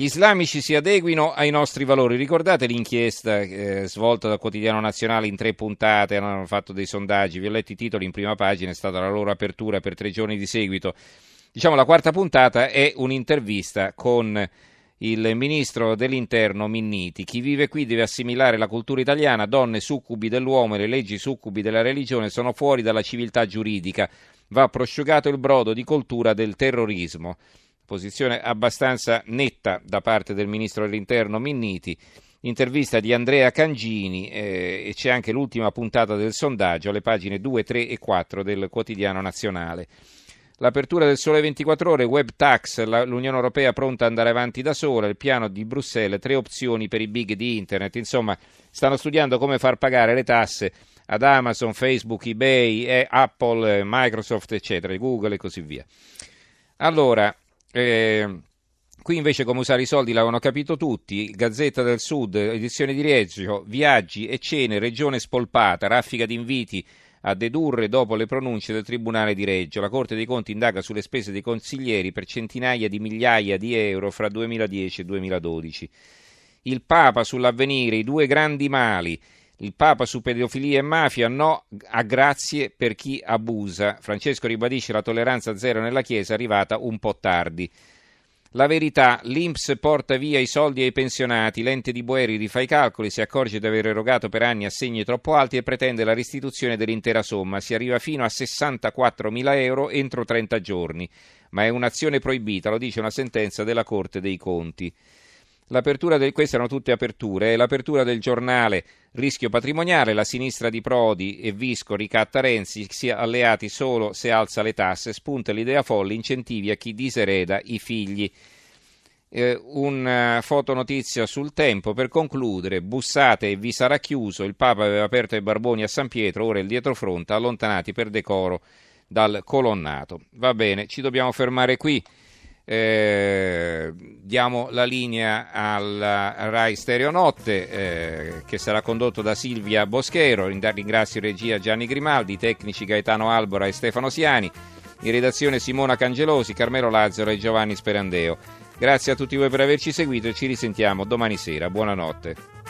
Gli islamici si adeguino ai nostri valori. Ricordate l'inchiesta eh, svolta dal quotidiano nazionale in tre puntate? Hanno fatto dei sondaggi. Vi ho letto i titoli in prima pagina, è stata la loro apertura per tre giorni di seguito. Diciamo la quarta puntata è un'intervista con il ministro dell'interno Minniti. Chi vive qui deve assimilare la cultura italiana, donne succubi dell'uomo e le leggi succubi della religione sono fuori dalla civiltà giuridica. Va prosciugato il brodo di cultura del terrorismo posizione abbastanza netta da parte del ministro dell'interno Minniti. Intervista di Andrea Cangini eh, e c'è anche l'ultima puntata del sondaggio, alle pagine 2, 3 e 4 del quotidiano nazionale. L'apertura del Sole 24 Ore, web tax, l'Unione Europea pronta ad andare avanti da sola, il piano di Bruxelles, tre opzioni per i big di Internet, insomma stanno studiando come far pagare le tasse ad Amazon, Facebook, eBay, Apple, Microsoft, eccetera, Google e così via. Allora, eh, qui invece come usare i soldi l'avevano capito tutti, Gazzetta del Sud, edizione di Reggio, viaggi e cene, regione spolpata, raffica di inviti a dedurre dopo le pronunce del Tribunale di Reggio. La Corte dei Conti indaga sulle spese dei consiglieri per centinaia di migliaia di euro fra 2010 e 2012. Il Papa sull'avvenire, i due grandi mali. Il Papa su pedofilia e mafia, no a grazie per chi abusa. Francesco ribadisce la tolleranza zero nella Chiesa, arrivata un po' tardi. La verità, l'Inps porta via i soldi ai pensionati, l'ente di Boeri rifà i calcoli, si accorge di aver erogato per anni assegni troppo alti e pretende la restituzione dell'intera somma. Si arriva fino a 64.000 euro entro 30 giorni, ma è un'azione proibita, lo dice una sentenza della Corte dei Conti. L'apertura del, queste erano tutte aperture. L'apertura del giornale Rischio patrimoniale, la sinistra di Prodi e Visco ricatta Renzi, si alleati solo se alza le tasse, spunta l'idea folle, incentivi a chi disereda i figli. Eh, una fotonotizia sul tempo per concludere, bussate e vi sarà chiuso, il Papa aveva aperto i barboni a San Pietro, ora il dietrofront allontanati per decoro dal colonnato. Va bene, ci dobbiamo fermare qui. Eh, diamo la linea alla Rai Stereo Notte eh, che sarà condotto da Silvia Boschero. Ringrazio regia Gianni Grimaldi, tecnici Gaetano Albora e Stefano Siani, in redazione Simona Cangelosi, Carmelo Lazzaro e Giovanni Sperandeo. Grazie a tutti voi per averci seguito e ci risentiamo domani sera. Buonanotte.